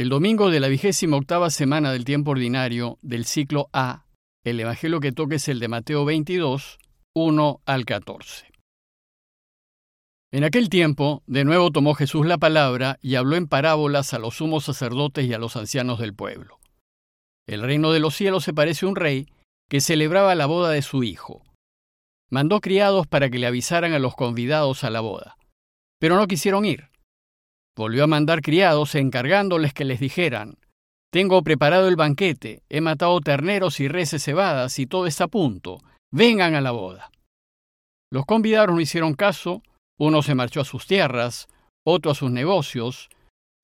El domingo de la vigésima octava semana del tiempo ordinario del ciclo A, el evangelio que toque es el de Mateo 22, 1 al 14. En aquel tiempo, de nuevo tomó Jesús la palabra y habló en parábolas a los sumos sacerdotes y a los ancianos del pueblo. El reino de los cielos se parece a un rey que celebraba la boda de su hijo. Mandó criados para que le avisaran a los convidados a la boda, pero no quisieron ir. Volvió a mandar criados encargándoles que les dijeran, Tengo preparado el banquete, he matado terneros y reses cebadas y todo está a punto, vengan a la boda. Los convidados no hicieron caso, uno se marchó a sus tierras, otro a sus negocios,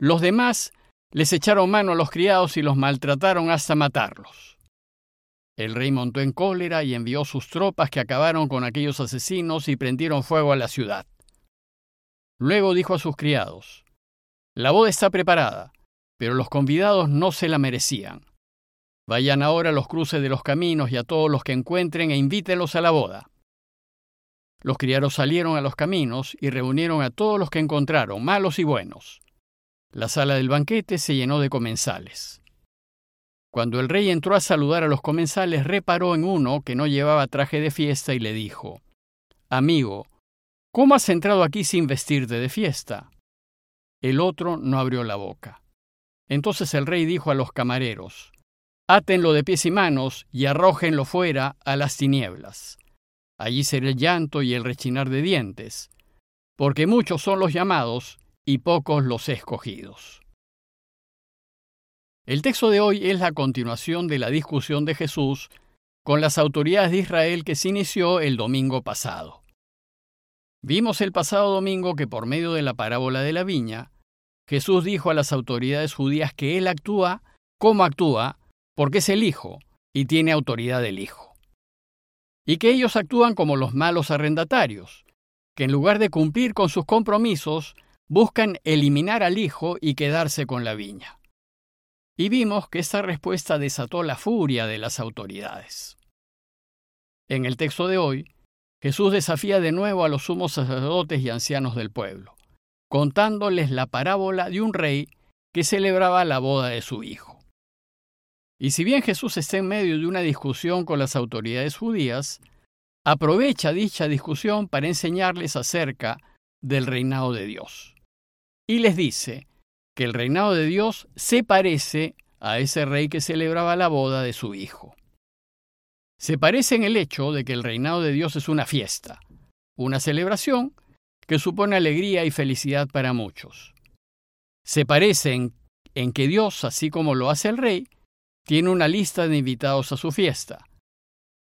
los demás les echaron mano a los criados y los maltrataron hasta matarlos. El rey montó en cólera y envió sus tropas que acabaron con aquellos asesinos y prendieron fuego a la ciudad. Luego dijo a sus criados, la boda está preparada, pero los convidados no se la merecían. Vayan ahora a los cruces de los caminos y a todos los que encuentren e invítenlos a la boda. Los criados salieron a los caminos y reunieron a todos los que encontraron, malos y buenos. La sala del banquete se llenó de comensales. Cuando el rey entró a saludar a los comensales, reparó en uno que no llevaba traje de fiesta y le dijo, Amigo, ¿cómo has entrado aquí sin vestirte de fiesta? El otro no abrió la boca. Entonces el rey dijo a los camareros, Átenlo de pies y manos y arrójenlo fuera a las tinieblas. Allí será el llanto y el rechinar de dientes, porque muchos son los llamados y pocos los escogidos. El texto de hoy es la continuación de la discusión de Jesús con las autoridades de Israel que se inició el domingo pasado. Vimos el pasado domingo que por medio de la parábola de la viña, Jesús dijo a las autoridades judías que Él actúa como actúa porque es el Hijo y tiene autoridad del Hijo. Y que ellos actúan como los malos arrendatarios, que en lugar de cumplir con sus compromisos, buscan eliminar al Hijo y quedarse con la viña. Y vimos que esta respuesta desató la furia de las autoridades. En el texto de hoy, Jesús desafía de nuevo a los sumos sacerdotes y ancianos del pueblo, contándoles la parábola de un rey que celebraba la boda de su hijo. Y si bien Jesús está en medio de una discusión con las autoridades judías, aprovecha dicha discusión para enseñarles acerca del reinado de Dios. Y les dice que el reinado de Dios se parece a ese rey que celebraba la boda de su hijo. Se parece en el hecho de que el reinado de Dios es una fiesta, una celebración que supone alegría y felicidad para muchos. Se parece en, que Dios, así como lo hace el rey, tiene una lista de invitados a su fiesta.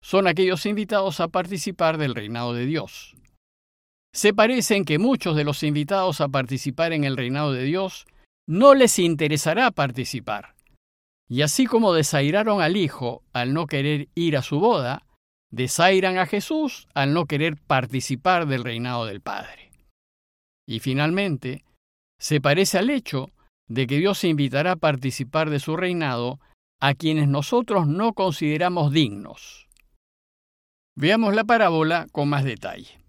Son aquellos invitados a participar del reinado de Dios. Se parece en que muchos de los invitados a participar en el reinado de Dios no les interesará participar, y así como desairaron al Hijo al no querer ir a su boda, desairan a Jesús al no querer participar del reinado del Padre. Y finalmente, se parece al hecho de que Dios invitará a participar de su reinado a quienes nosotros no consideramos dignos. Veamos la parábola con más detalle.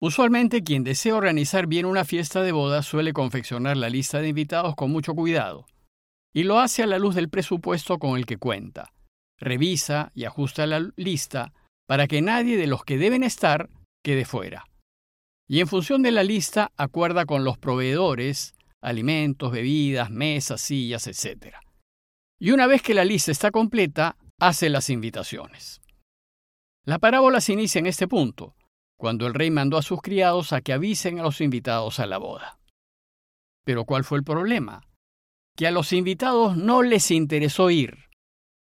Usualmente quien desea organizar bien una fiesta de boda suele confeccionar la lista de invitados con mucho cuidado y lo hace a la luz del presupuesto con el que cuenta. Revisa y ajusta la lista para que nadie de los que deben estar quede fuera. Y en función de la lista acuerda con los proveedores, alimentos, bebidas, mesas, sillas, etc. Y una vez que la lista está completa, hace las invitaciones. La parábola se inicia en este punto, cuando el rey mandó a sus criados a que avisen a los invitados a la boda. Pero ¿cuál fue el problema? Que a los invitados no les interesó ir.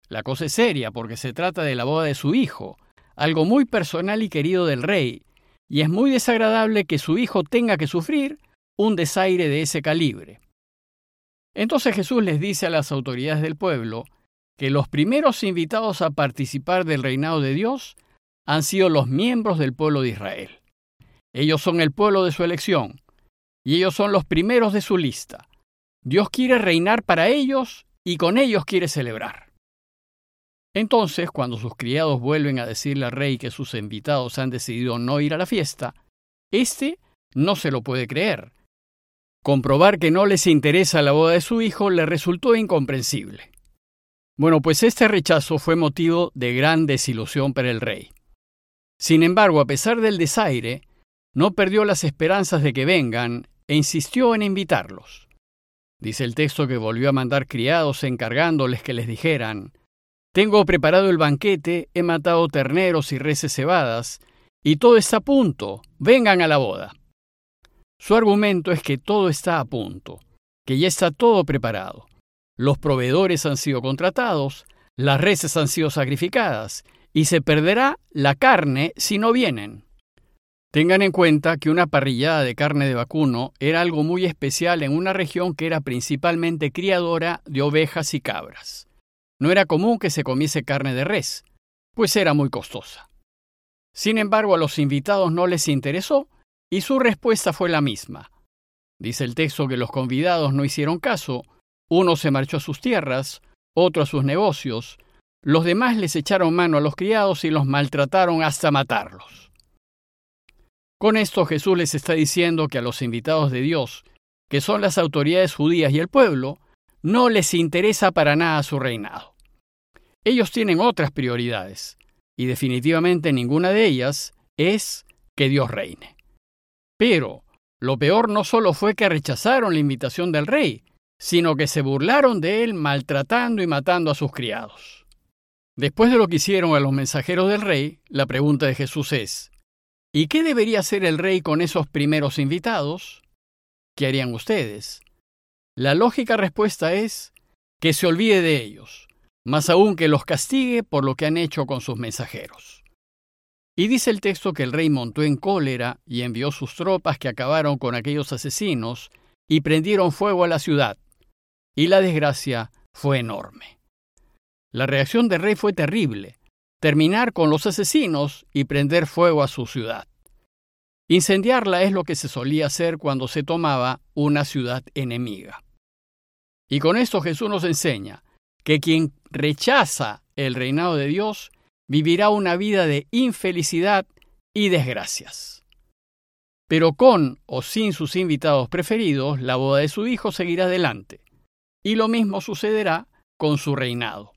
La cosa es seria porque se trata de la boda de su hijo, algo muy personal y querido del rey, y es muy desagradable que su hijo tenga que sufrir un desaire de ese calibre. Entonces Jesús les dice a las autoridades del pueblo que los primeros invitados a participar del reinado de Dios han sido los miembros del pueblo de Israel. Ellos son el pueblo de su elección, y ellos son los primeros de su lista. Dios quiere reinar para ellos y con ellos quiere celebrar. Entonces, cuando sus criados vuelven a decirle al rey que sus invitados han decidido no ir a la fiesta, éste no se lo puede creer. Comprobar que no les interesa la boda de su hijo le resultó incomprensible. Bueno, pues este rechazo fue motivo de gran desilusión para el rey. Sin embargo, a pesar del desaire, no perdió las esperanzas de que vengan e insistió en invitarlos. Dice el texto que volvió a mandar criados encargándoles que les dijeran, Tengo preparado el banquete, he matado terneros y reses cebadas, y todo está a punto, vengan a la boda. Su argumento es que todo está a punto, que ya está todo preparado. Los proveedores han sido contratados, las reses han sido sacrificadas, y se perderá la carne si no vienen. Tengan en cuenta que una parrillada de carne de vacuno era algo muy especial en una región que era principalmente criadora de ovejas y cabras. No era común que se comiese carne de res, pues era muy costosa. Sin embargo, a los invitados no les interesó y su respuesta fue la misma. Dice el texto que los convidados no hicieron caso, uno se marchó a sus tierras, otro a sus negocios, los demás les echaron mano a los criados y los maltrataron hasta matarlos. Con esto Jesús les está diciendo que a los invitados de Dios, que son las autoridades judías y el pueblo, no les interesa para nada su reinado. Ellos tienen otras prioridades, y definitivamente ninguna de ellas es que Dios reine. Pero lo peor no solo fue que rechazaron la invitación del rey, sino que se burlaron de él maltratando y matando a sus criados. Después de lo que hicieron a los mensajeros del rey, la pregunta de Jesús es, ¿Y qué debería hacer el rey con esos primeros invitados? ¿Qué harían ustedes? La lógica respuesta es que se olvide de ellos, más aún que los castigue por lo que han hecho con sus mensajeros. Y dice el texto que el rey montó en cólera y envió sus tropas que acabaron con aquellos asesinos y prendieron fuego a la ciudad. Y la desgracia fue enorme. La reacción del rey fue terrible, terminar con los asesinos y prender fuego a su ciudad. Incendiarla es lo que se solía hacer cuando se tomaba una ciudad enemiga. Y con esto Jesús nos enseña que quien rechaza el reinado de Dios vivirá una vida de infelicidad y desgracias. Pero con o sin sus invitados preferidos, la boda de su hijo seguirá adelante. Y lo mismo sucederá con su reinado.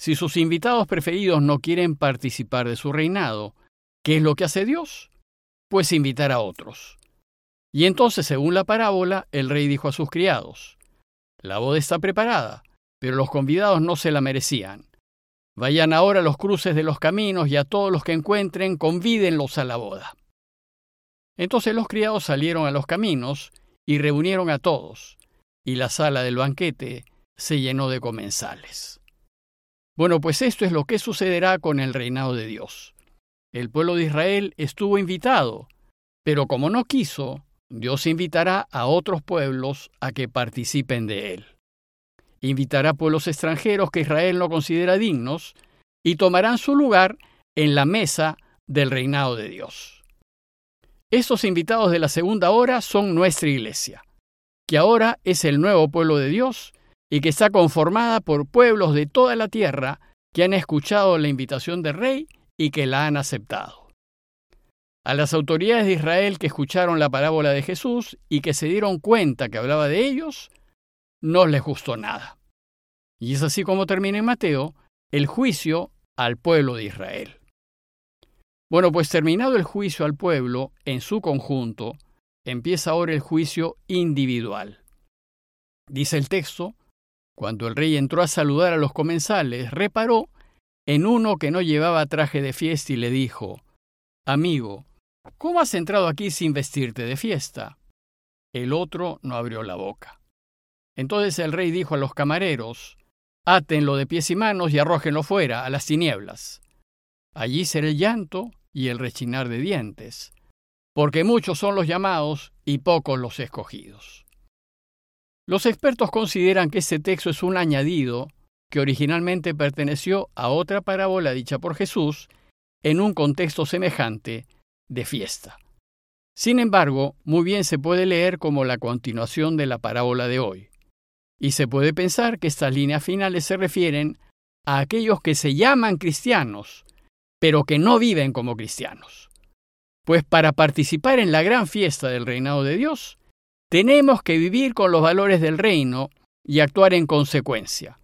Si sus invitados preferidos no quieren participar de su reinado, ¿qué es lo que hace Dios? Pues invitar a otros. Y entonces, según la parábola, el rey dijo a sus criados, La boda está preparada, pero los convidados no se la merecían. Vayan ahora a los cruces de los caminos y a todos los que encuentren, convídenlos a la boda. Entonces los criados salieron a los caminos y reunieron a todos, y la sala del banquete se llenó de comensales. Bueno, pues esto es lo que sucederá con el reinado de Dios. El pueblo de Israel estuvo invitado, pero como no quiso, Dios invitará a otros pueblos a que participen de él. Invitará pueblos extranjeros que Israel no considera dignos y tomarán su lugar en la mesa del reinado de Dios. Estos invitados de la segunda hora son nuestra iglesia, que ahora es el nuevo pueblo de Dios y que está conformada por pueblos de toda la tierra que han escuchado la invitación del rey y que la han aceptado. A las autoridades de Israel que escucharon la parábola de Jesús y que se dieron cuenta que hablaba de ellos, no les gustó nada. Y es así como termina en Mateo el juicio al pueblo de Israel. Bueno, pues terminado el juicio al pueblo en su conjunto, empieza ahora el juicio individual. Dice el texto cuando el rey entró a saludar a los comensales, reparó en uno que no llevaba traje de fiesta y le dijo, Amigo, ¿cómo has entrado aquí sin vestirte de fiesta? El otro no abrió la boca. Entonces el rey dijo a los camareros, Átenlo de pies y manos y arrójenlo fuera, a las tinieblas. Allí será el llanto y el rechinar de dientes, porque muchos son los llamados y pocos los escogidos. Los expertos consideran que este texto es un añadido que originalmente perteneció a otra parábola dicha por Jesús en un contexto semejante de fiesta. Sin embargo, muy bien se puede leer como la continuación de la parábola de hoy, y se puede pensar que estas líneas finales se refieren a aquellos que se llaman cristianos, pero que no viven como cristianos. Pues para participar en la gran fiesta del reinado de Dios, tenemos que vivir con los valores del reino y actuar en consecuencia.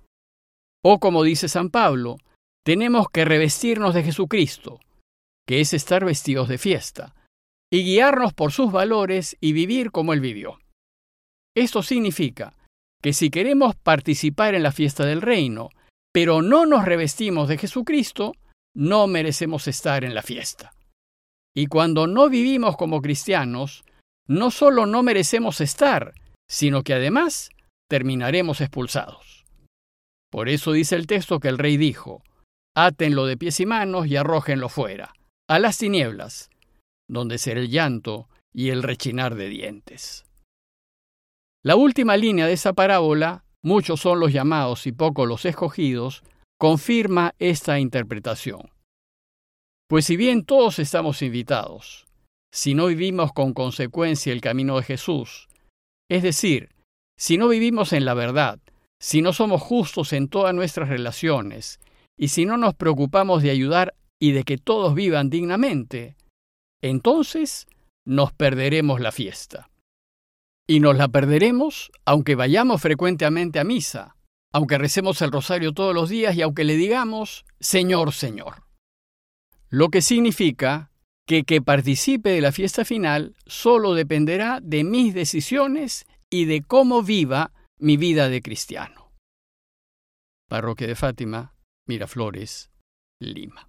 O como dice San Pablo, tenemos que revestirnos de Jesucristo, que es estar vestidos de fiesta, y guiarnos por sus valores y vivir como Él vivió. Esto significa que si queremos participar en la fiesta del reino, pero no nos revestimos de Jesucristo, no merecemos estar en la fiesta. Y cuando no vivimos como cristianos, no solo no merecemos estar, sino que además terminaremos expulsados. Por eso dice el texto que el rey dijo, átenlo de pies y manos y arrójenlo fuera, a las tinieblas, donde será el llanto y el rechinar de dientes. La última línea de esa parábola, muchos son los llamados y pocos los escogidos, confirma esta interpretación. Pues si bien todos estamos invitados, si no vivimos con consecuencia el camino de Jesús, es decir, si no vivimos en la verdad, si no somos justos en todas nuestras relaciones, y si no nos preocupamos de ayudar y de que todos vivan dignamente, entonces nos perderemos la fiesta. Y nos la perderemos aunque vayamos frecuentemente a misa, aunque recemos el rosario todos los días y aunque le digamos Señor, Señor. Lo que significa que que participe de la fiesta final solo dependerá de mis decisiones y de cómo viva mi vida de cristiano. Parroquia de Fátima, Miraflores, Lima.